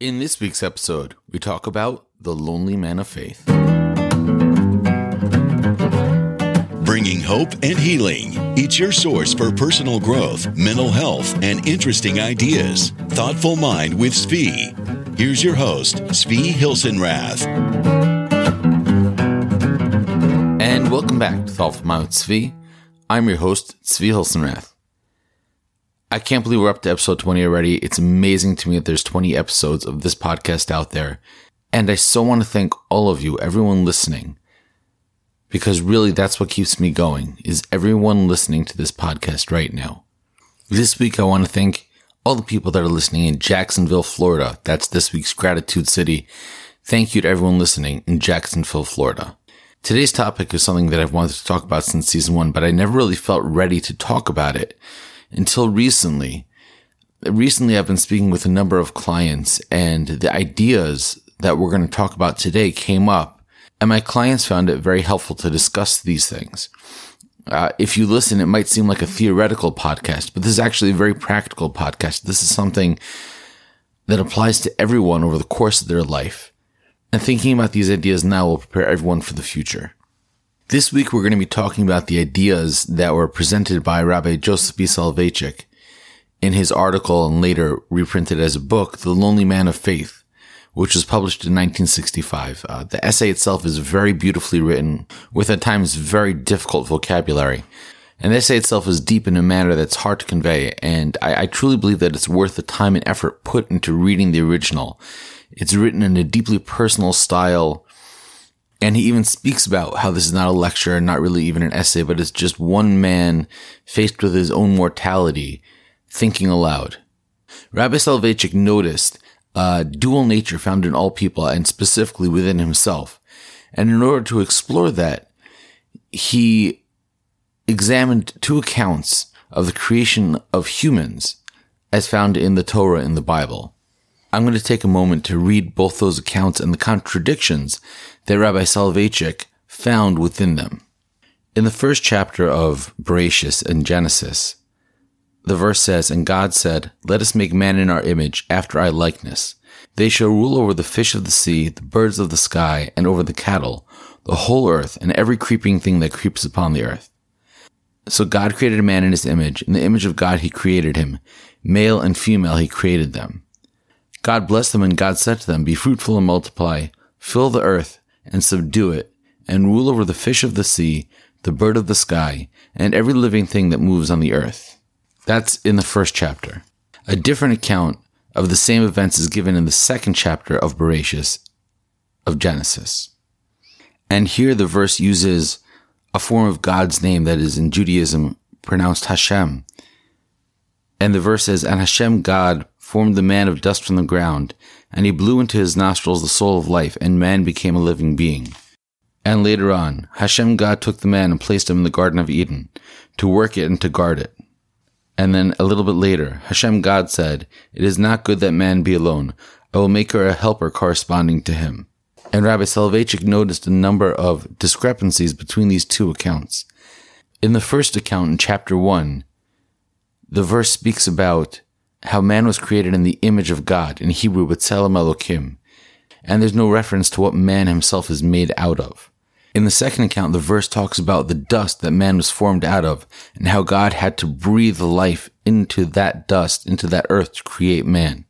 In this week's episode, we talk about the lonely man of faith. Bringing hope and healing. It's your source for personal growth, mental health, and interesting ideas. Thoughtful Mind with Svi. Here's your host, Svi Hilsenrath. And welcome back to Thoughtful Mind with. I'm your host, Svi Hilsenrath. I can't believe we're up to episode 20 already. It's amazing to me that there's 20 episodes of this podcast out there. And I so want to thank all of you, everyone listening, because really that's what keeps me going is everyone listening to this podcast right now. This week, I want to thank all the people that are listening in Jacksonville, Florida. That's this week's gratitude city. Thank you to everyone listening in Jacksonville, Florida. Today's topic is something that I've wanted to talk about since season one, but I never really felt ready to talk about it until recently. Recently, I've been speaking with a number of clients and the ideas that we're going to talk about today came up and my clients found it very helpful to discuss these things. Uh, if you listen, it might seem like a theoretical podcast, but this is actually a very practical podcast. This is something that applies to everyone over the course of their life. And thinking about these ideas now will prepare everyone for the future. This week, we're going to be talking about the ideas that were presented by Rabbi Joseph B. Soloveitchik in his article and later reprinted as a book, The Lonely Man of Faith, which was published in 1965. Uh, the essay itself is very beautifully written with at times very difficult vocabulary. And the essay itself is deep in a manner that's hard to convey. And I, I truly believe that it's worth the time and effort put into reading the original. It's written in a deeply personal style and he even speaks about how this is not a lecture and not really even an essay, but it's just one man faced with his own mortality, thinking aloud. Rabbi Soloveitchik noticed a dual nature found in all people and specifically within himself. And in order to explore that, he examined two accounts of the creation of humans as found in the Torah in the Bible. I'm going to take a moment to read both those accounts and the contradictions that Rabbi Soloveitchik found within them. In the first chapter of Bereshis and Genesis, the verse says, And God said, Let us make man in our image, after our likeness. They shall rule over the fish of the sea, the birds of the sky, and over the cattle, the whole earth, and every creeping thing that creeps upon the earth. So God created a man in his image. In the image of God he created him. Male and female he created them. God blessed them, and God said to them, Be fruitful and multiply, fill the earth and subdue it, and rule over the fish of the sea, the bird of the sky, and every living thing that moves on the earth. That's in the first chapter. A different account of the same events is given in the second chapter of Bereshis of Genesis. And here the verse uses a form of God's name that is in Judaism pronounced Hashem. And the verse says, And Hashem God formed the man of dust from the ground, and he blew into his nostrils the soul of life, and man became a living being. And later on, Hashem God took the man and placed him in the Garden of Eden to work it and to guard it. And then a little bit later, Hashem God said, It is not good that man be alone. I will make her a helper corresponding to him. And Rabbi Soloveitchik noticed a number of discrepancies between these two accounts. In the first account in chapter 1, the verse speaks about how man was created in the image of God, in Hebrew, B'Tselem Elokim, and there's no reference to what man himself is made out of. In the second account, the verse talks about the dust that man was formed out of, and how God had to breathe life into that dust, into that earth to create man.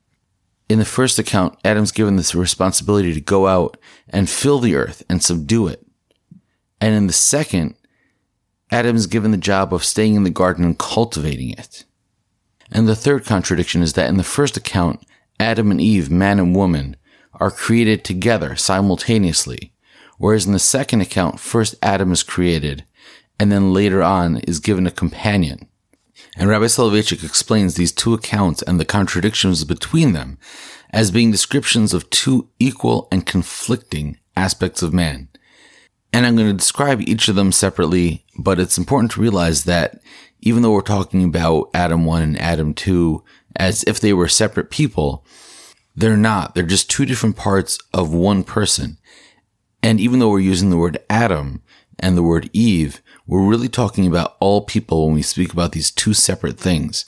In the first account, Adam's given this responsibility to go out and fill the earth and subdue it. And in the second, Adam's given the job of staying in the garden and cultivating it. And the third contradiction is that in the first account, Adam and Eve, man and woman, are created together simultaneously, whereas in the second account, first Adam is created, and then later on is given a companion. And Rabbi Soloveitchik explains these two accounts and the contradictions between them as being descriptions of two equal and conflicting aspects of man. And I'm going to describe each of them separately, but it's important to realize that even though we're talking about Adam 1 and Adam 2 as if they were separate people, they're not. They're just two different parts of one person. And even though we're using the word Adam and the word Eve, we're really talking about all people when we speak about these two separate things.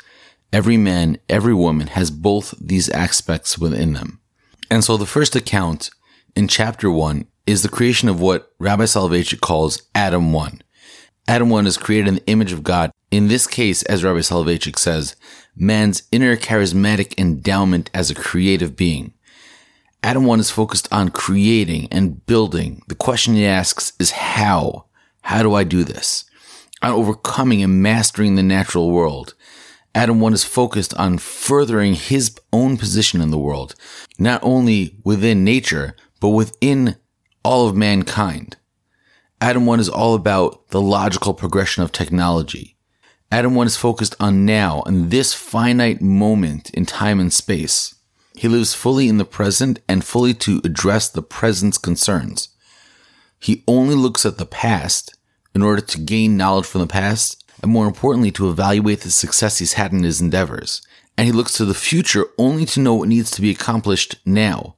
Every man, every woman has both these aspects within them. And so the first account in chapter one is the creation of what Rabbi Soloveitchik calls Adam 1. Adam 1 is created in the image of God. In this case, as Rabbi Soloveitchik says, man's inner charismatic endowment as a creative being. Adam 1 is focused on creating and building. The question he asks is how? How do I do this? On overcoming and mastering the natural world. Adam 1 is focused on furthering his own position in the world, not only within nature, but within all of mankind. Adam 1 is all about the logical progression of technology. Adam 1 is focused on now and this finite moment in time and space. He lives fully in the present and fully to address the present's concerns. He only looks at the past in order to gain knowledge from the past and more importantly, to evaluate the success he's had in his endeavors. And he looks to the future only to know what needs to be accomplished now.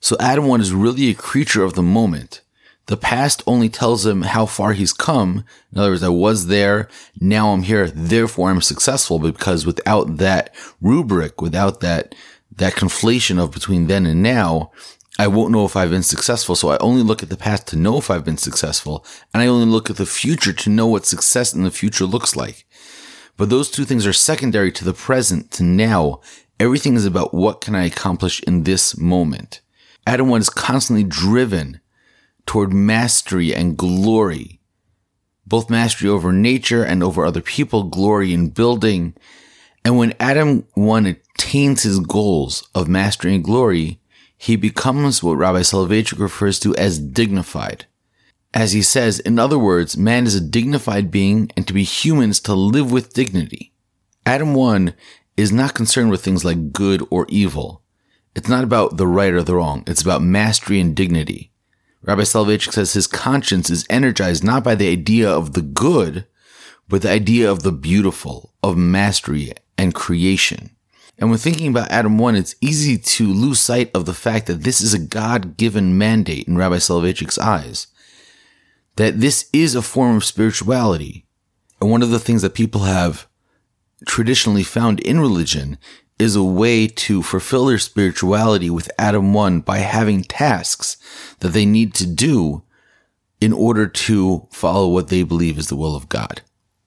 So Adam 1 is really a creature of the moment. The past only tells him how far he's come. In other words, I was there, now I'm here, therefore I'm successful because without that rubric, without that, that conflation of between then and now, I won't know if I've been successful. So I only look at the past to know if I've been successful. And I only look at the future to know what success in the future looks like. But those two things are secondary to the present, to now. Everything is about what can I accomplish in this moment. Adam 1 is constantly driven toward mastery and glory. Both mastery over nature and over other people, glory in building. And when Adam 1 attains his goals of mastery and glory, he becomes what Rabbi Soloveitchik refers to as dignified. As he says, in other words, man is a dignified being and to be human is to live with dignity. Adam 1 is not concerned with things like good or evil. It's not about the right or the wrong. It's about mastery and dignity. Rabbi Soloveitchik says his conscience is energized not by the idea of the good, but the idea of the beautiful, of mastery and creation. And when thinking about Adam 1, it's easy to lose sight of the fact that this is a God given mandate in Rabbi Soloveitchik's eyes. That this is a form of spirituality. And one of the things that people have traditionally found in religion is a way to fulfill their spirituality with Adam 1 by having tasks that they need to do in order to follow what they believe is the will of God.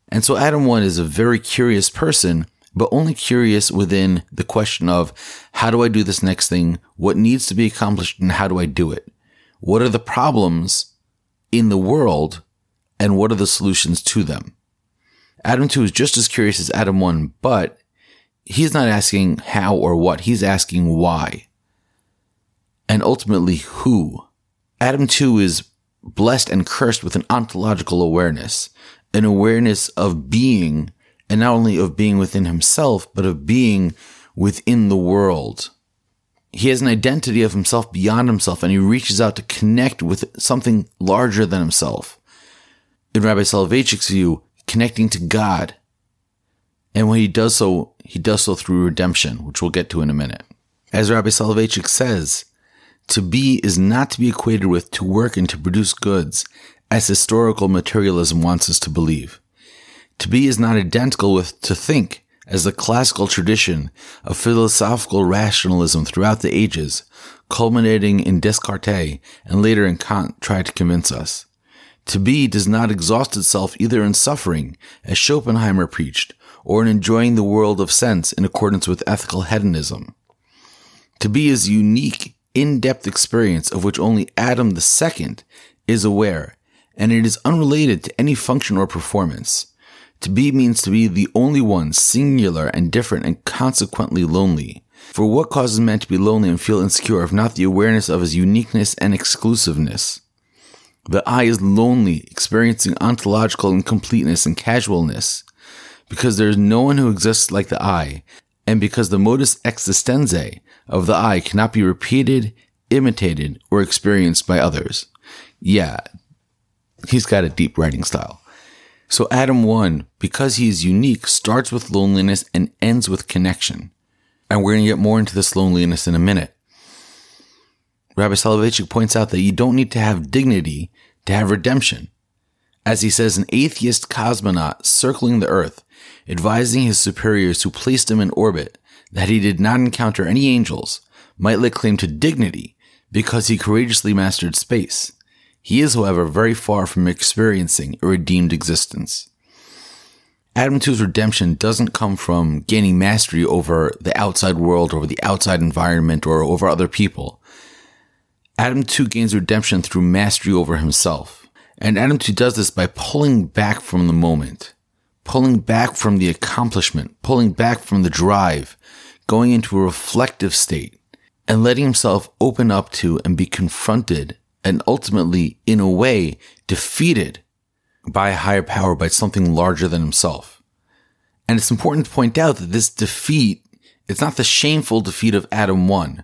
And so Adam 1 is a very curious person but only curious within the question of how do I do this next thing? What needs to be accomplished and how do I do it? What are the problems in the world and what are the solutions to them? Adam 2 is just as curious as Adam 1, but he's not asking how or what. He's asking why. And ultimately, who? Adam 2 is blessed and cursed with an ontological awareness, an awareness of being and not only of being within himself, but of being within the world. He has an identity of himself beyond himself, and he reaches out to connect with something larger than himself. In Rabbi Soloveitchik's view, connecting to God. And when he does so, he does so through redemption, which we'll get to in a minute. As Rabbi Soloveitchik says, to be is not to be equated with to work and to produce goods, as historical materialism wants us to believe. To be is not identical with to think, as the classical tradition of philosophical rationalism throughout the ages, culminating in Descartes and later in Kant, tried to convince us. To be does not exhaust itself either in suffering, as Schopenhauer preached, or in enjoying the world of sense in accordance with ethical hedonism. To be is unique, in-depth experience of which only Adam second is aware, and it is unrelated to any function or performance. To be means to be the only one, singular and different and consequently lonely. For what causes man to be lonely and feel insecure if not the awareness of his uniqueness and exclusiveness? The I is lonely, experiencing ontological incompleteness and casualness, because there is no one who exists like the I, and because the modus existentiae of the I cannot be repeated, imitated, or experienced by others. Yeah, he's got a deep writing style. So Adam 1, because he is unique, starts with loneliness and ends with connection. And we're going to get more into this loneliness in a minute. Rabbi Soloveitchik points out that you don't need to have dignity to have redemption. As he says, an atheist cosmonaut circling the earth, advising his superiors who placed him in orbit that he did not encounter any angels, might lay claim to dignity because he courageously mastered space. He is, however, very far from experiencing a redeemed existence. Adam 2's redemption doesn't come from gaining mastery over the outside world, over the outside environment, or over other people. Adam 2 gains redemption through mastery over himself. And Adam 2 does this by pulling back from the moment, pulling back from the accomplishment, pulling back from the drive, going into a reflective state, and letting himself open up to and be confronted and ultimately, in a way, defeated by a higher power, by something larger than himself. And it's important to point out that this defeat, it's not the shameful defeat of Adam 1.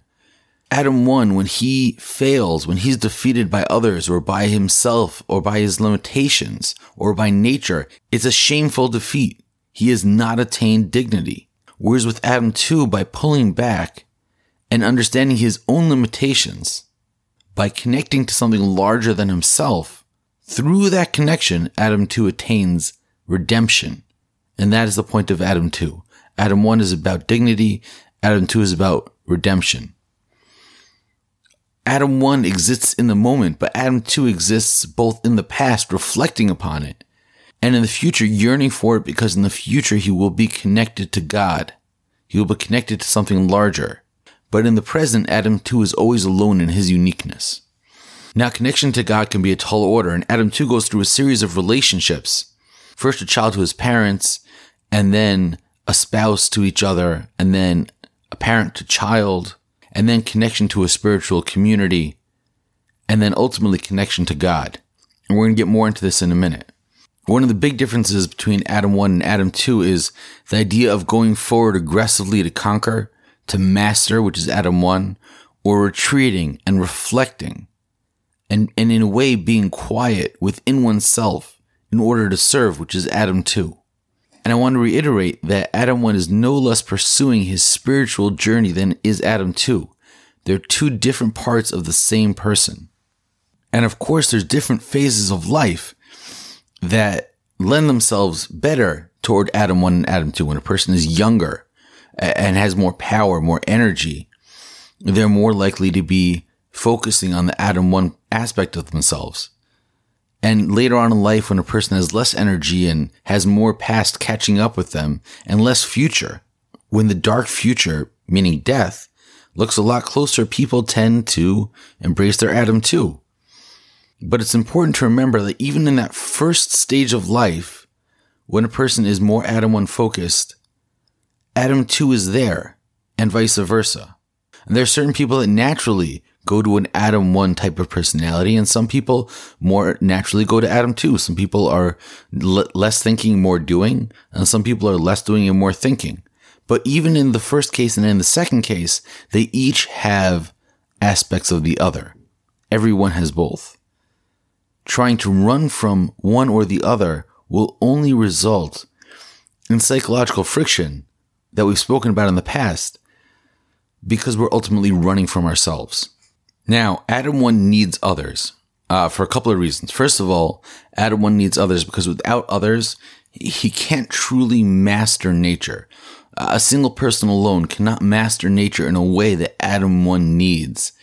Adam 1, when he fails, when he's defeated by others or by himself or by his limitations or by nature, it's a shameful defeat. He has not attained dignity. Whereas with Adam 2, by pulling back and understanding his own limitations, by connecting to something larger than himself, through that connection, Adam 2 attains redemption. And that is the point of Adam 2. Adam 1 is about dignity. Adam 2 is about redemption. Adam 1 exists in the moment, but Adam 2 exists both in the past, reflecting upon it, and in the future, yearning for it because in the future, he will be connected to God. He will be connected to something larger. But in the present, Adam 2 is always alone in his uniqueness. Now, connection to God can be a tall order, and Adam 2 goes through a series of relationships. First, a child to his parents, and then a spouse to each other, and then a parent to child, and then connection to a spiritual community, and then ultimately connection to God. And we're going to get more into this in a minute. One of the big differences between Adam 1 and Adam 2 is the idea of going forward aggressively to conquer, to master, which is Adam 1, or retreating and reflecting, and, and in a way being quiet within oneself in order to serve, which is Adam 2. And I want to reiterate that Adam 1 is no less pursuing his spiritual journey than is Adam 2. They're two different parts of the same person. And of course, there's different phases of life that lend themselves better toward Adam 1 and Adam 2. When a person is younger and has more power, more energy, they're more likely to be focusing on the Adam 1 aspect of themselves. And later on in life, when a person has less energy and has more past catching up with them and less future, when the dark future, meaning death, looks a lot closer, people tend to embrace their Adam 2. But it's important to remember that even in that first stage of life, when a person is more Adam 1 focused, Adam 2 is there and vice versa. And there are certain people that naturally go to an Adam 1 type of personality, and some people more naturally go to Adam 2. Some people are l- less thinking, more doing, and some people are less doing and more thinking. But even in the first case and in the second case, they each have aspects of the other. Everyone has both. Trying to run from one or the other will only result in psychological friction that we've spoken about in the past because we're ultimately running from ourselves. Now, Adam 1 needs others uh, for a couple of reasons. First of all, Adam 1 needs others because without others, he can't truly master nature. A single person alone cannot master nature in a way that Adam 1 needs,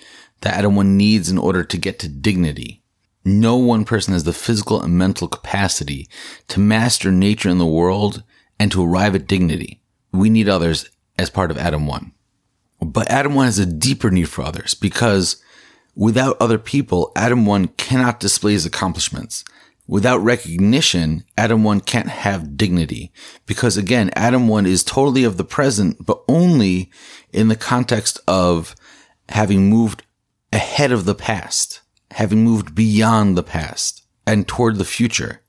that Adam 1 needs in order to get to dignity. No one person has the physical and mental capacity to master nature in the world and to arrive at dignity. We need others as part of Adam 1. But Adam 1 has a deeper need for others because Without other people, Adam 1 cannot display his accomplishments. Without recognition, Adam 1 can't have dignity. Because again, Adam 1 is totally of the present, but only in the context of having moved ahead of the past, having moved beyond the past and toward the future.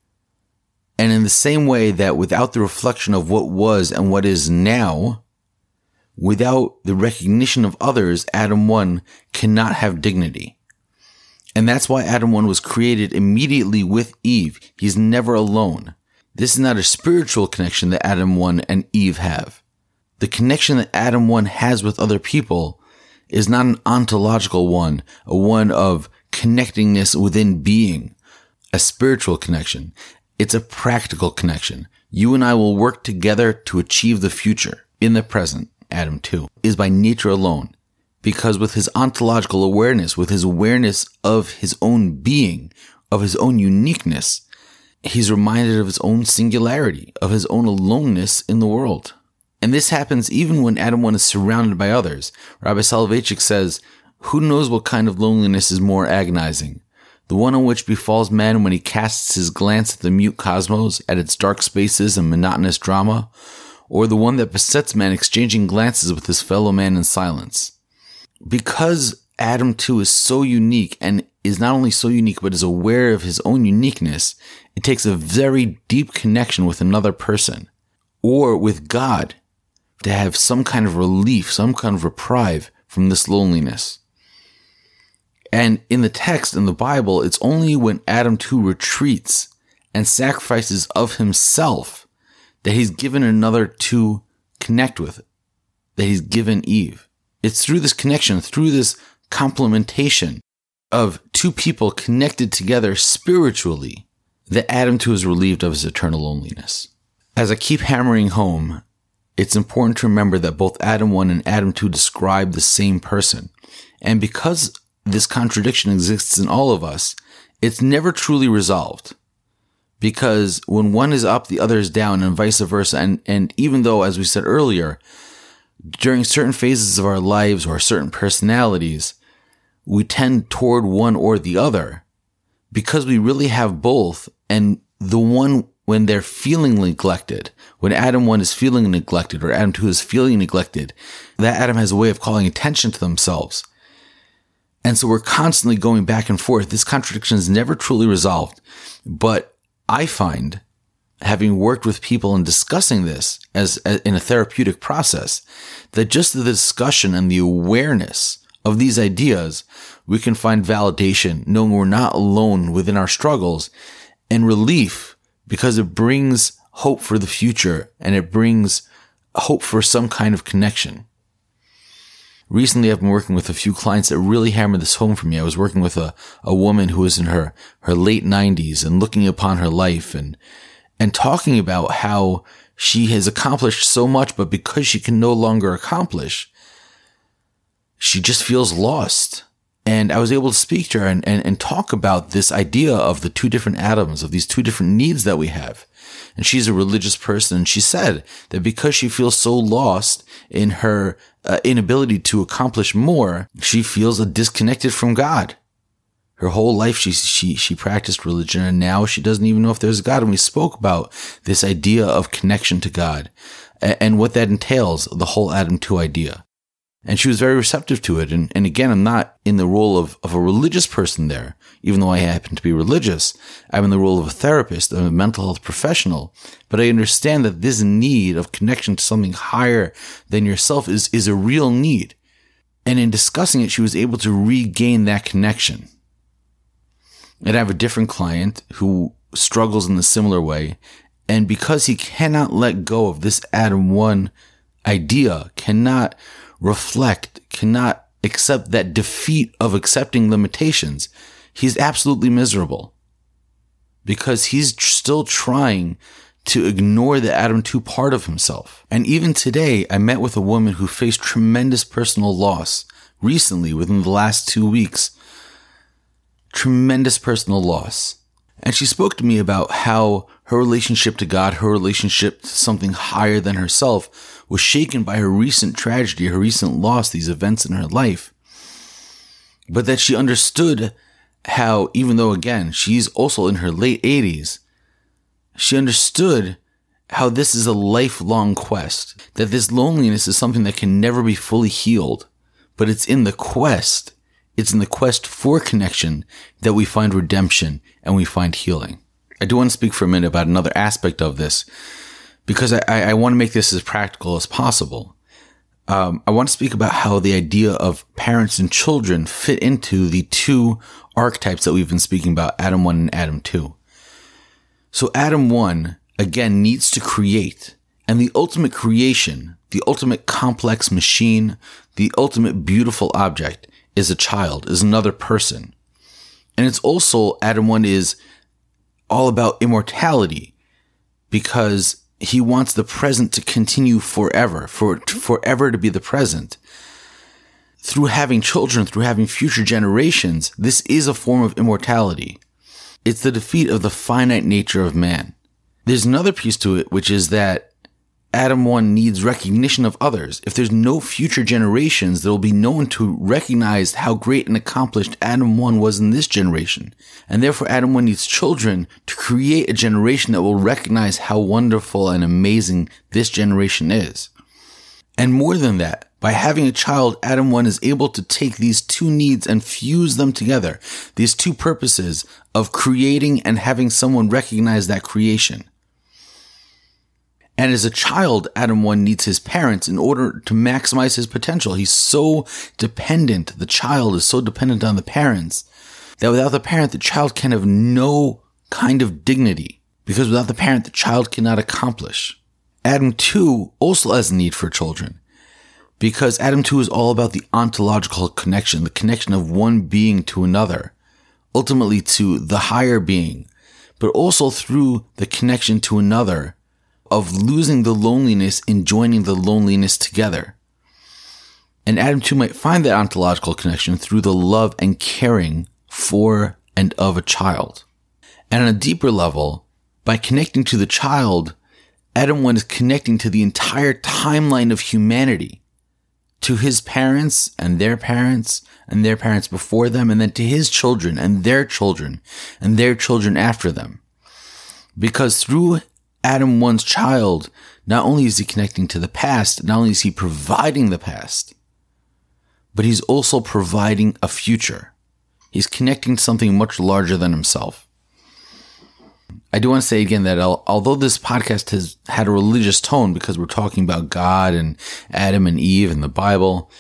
And in the same way that without the reflection of what was and what is now, Without the recognition of others, Adam 1 cannot have dignity. And that's why Adam 1 was created immediately with Eve. He's never alone. This is not a spiritual connection that Adam 1 and Eve have. The connection that Adam 1 has with other people is not an ontological one, a one of connectingness within being, a spiritual connection. It's a practical connection. You and I will work together to achieve the future in the present. Adam 2, is by nature alone. because with his ontological awareness, with his awareness of his own being, of his own uniqueness, he's reminded of his own singularity, of his own aloneness in the world. And this happens even when Adam 1 is surrounded by others. Rabbi Soloveitchik says, Who knows what kind of loneliness is more agonizing? The one on which befalls man when he casts his glance at the mute cosmos, at its dark spaces and monotonous drama, or the one that besets man exchanging glances with his fellow man in silence. Because Adam 2 is so unique and is not only so unique, but is aware of his own uniqueness, it takes a very deep connection with another person or with God to have some kind of relief, some kind of reprieve from this loneliness. And in the text, in the Bible, it's only when Adam 2 retreats and sacrifices of himself that he's given another to connect with, that he's given Eve. It's through this connection, through this complementation of two people connected together spiritually that Adam 2 is relieved of his eternal loneliness. As I keep hammering home, it's important to remember that both Adam 1 and Adam 2 describe the same person. And because this contradiction exists in all of us, it's never truly resolved because when one is up, the other is down and vice versa. And, and even though, as we said earlier, during certain phases of our lives or certain personalities, we tend toward one or the other because we really have both. And the one, when they're feeling neglected, when Adam 1 is feeling neglected or Adam 2 is feeling neglected, that Adam has a way of calling attention to themselves. And so we're constantly going back and forth. This contradiction is never truly resolved, but I find having worked with people and discussing this as, as, in a therapeutic process that just the discussion and the awareness of these ideas we can find validation knowing we're not alone within our struggles and relief because it brings hope for the future and it brings hope for some kind of connection recently I've been working with a few clients that really hammered this home for me. I was working with a, a woman who was in her, her late nineties and looking upon her life and, and talking about how she has accomplished so much, but because she can no longer accomplish, she just feels lost. And I was able to speak to her and, and, and talk about this idea of the two different Adams, of these two different needs that we have and she's a religious person. And she said that because she feels so lost in her uh, inability to accomplish more, she feels disconnected from God. Her whole life, she, she, she practiced religion and now she doesn't even know if there's God. And we spoke about this idea of connection to God and, and what that entails, the whole Adam 2 idea. And she was very receptive to it. And, and again, I'm not in the role of, of a religious person there, even though I happen to be religious. I'm in the role of a therapist, a mental health professional. But I understand that this need of connection to something higher than yourself is, is a real need. And in discussing it, she was able to regain that connection. And I have a different client who struggles in a similar way. And because he cannot let go of this Adam 1 idea, cannot reflect, cannot accept that defeat of accepting limitations, he's absolutely miserable because he's still trying to ignore the Adam 2 part of himself. And even today, I met with a woman who faced tremendous personal loss recently within the last two weeks. Tremendous personal loss. And she spoke to me about how her relationship to God, her relationship to something higher than herself was shaken by her recent tragedy, her recent loss, these events in her life. But that she understood how, even though again, she's also in her late 80s, she understood how this is a lifelong quest, that this loneliness is something that can never be fully healed, but it's in the quest, it's in the quest for connection that we find redemption and we find healing. I do want to speak for a minute about another aspect of this because I, I want to make this as practical as possible. Um, I want to speak about how the idea of parents and children fit into the two archetypes that we've been speaking about, Adam 1 and Adam 2. So Adam 1, again, needs to create. And the ultimate creation, the ultimate complex machine, the ultimate beautiful object is a child, is another person. And it's also, Adam 1 is all about immortality because he wants the present to continue forever, for forever to be the present. through having children, through having future generations, this is a form of immortality. It's the defeat of the finite nature of man. There's another piece to it, which is that Adam 1 needs recognition of others. If there's no future generations, there will be no one to recognize how great and accomplished Adam 1 was in this generation. And therefore, Adam 1 needs children to create a generation that will recognize how wonderful and amazing this generation is. And more than that, by having a child, Adam 1 is able to take these two needs and fuse them together. These two purposes of creating and having someone recognize that creation. And as a child, Adam 1 needs his parents in order to maximize his potential. He's so dependent. The child is so dependent on the parents that without the parent, the child can have no kind of dignity because without the parent, the child cannot accomplish. Adam 2 also has a need for children because Adam 2 is all about the ontological connection, the connection of one being to another, ultimately to the higher being, but also through the connection to another of losing the loneliness and joining the loneliness together. And Adam 2 might find that ontological connection through the love and caring for and of a child. And on a deeper level, by connecting to the child, Adam 1 is connecting to the entire timeline of humanity, to his parents and their parents and their parents before them, and then to his children and their children and their children after them. Because through Adam 1's child, not only is he connecting to the past, not only is he providing the past, but he's also providing a future. He's connecting to something much larger than himself. I do want to say again that although this podcast has had a religious tone because we're talking about God and Adam and Eve and the Bible,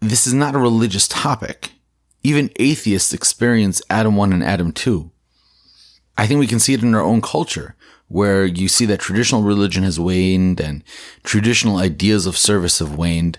this is not a religious topic. Even atheists experience Adam 1 and Adam 2. I think we can see it in our own culture where you see that traditional religion has waned and traditional ideas of service have waned.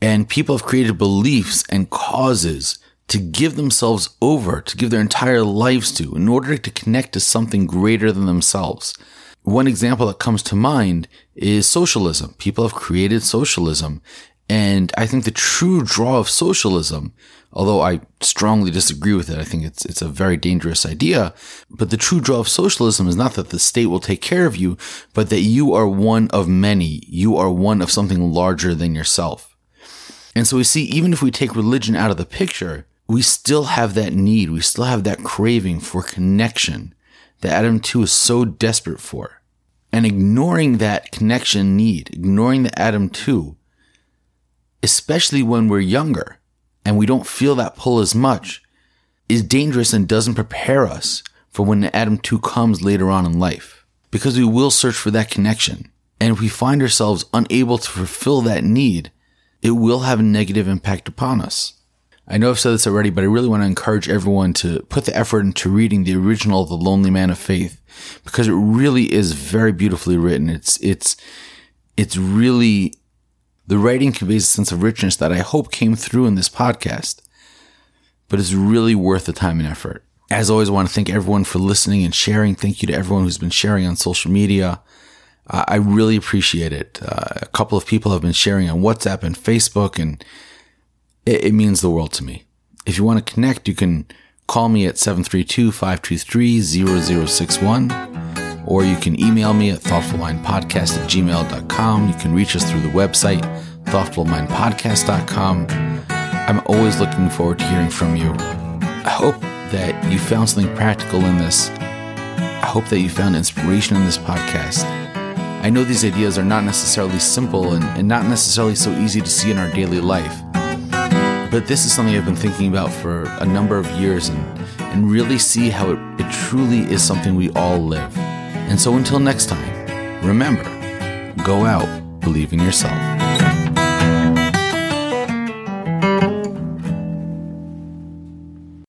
And people have created beliefs and causes to give themselves over, to give their entire lives to, in order to connect to something greater than themselves. One example that comes to mind is socialism. People have created socialism. And I think the true draw of socialism although I strongly disagree with it. I think it's it's a very dangerous idea. But the true draw of socialism is not that the state will take care of you, but that you are one of many. You are one of something larger than yourself. And so we see even if we take religion out of the picture, we still have that need. We still have that craving for connection that Adam 2 is so desperate for. And ignoring that connection need, ignoring the Adam 2, especially when we're younger, and we don't feel that pull as much is dangerous and doesn't prepare us for when Adam 2 comes later on in life. Because we will search for that connection. And if we find ourselves unable to fulfill that need, it will have a negative impact upon us. I know I've said this already, but I really want to encourage everyone to put the effort into reading the original The Lonely Man of Faith because it really is very beautifully written. It's, it's, it's really the writing conveys a sense of richness that I hope came through in this podcast, but it's really worth the time and effort. As always, I want to thank everyone for listening and sharing. Thank you to everyone who's been sharing on social media. Uh, I really appreciate it. Uh, a couple of people have been sharing on WhatsApp and Facebook, and it, it means the world to me. If you want to connect, you can call me at 732 523 0061 or you can email me at thoughtfulmindpodcast at gmail.com. You can reach us through the website, thoughtfulmindpodcast.com. I'm always looking forward to hearing from you. I hope that you found something practical in this. I hope that you found inspiration in this podcast. I know these ideas are not necessarily simple and, and not necessarily so easy to see in our daily life. But this is something I've been thinking about for a number of years and, and really see how it, it truly is something we all live. And so until next time, remember go out believe in yourself.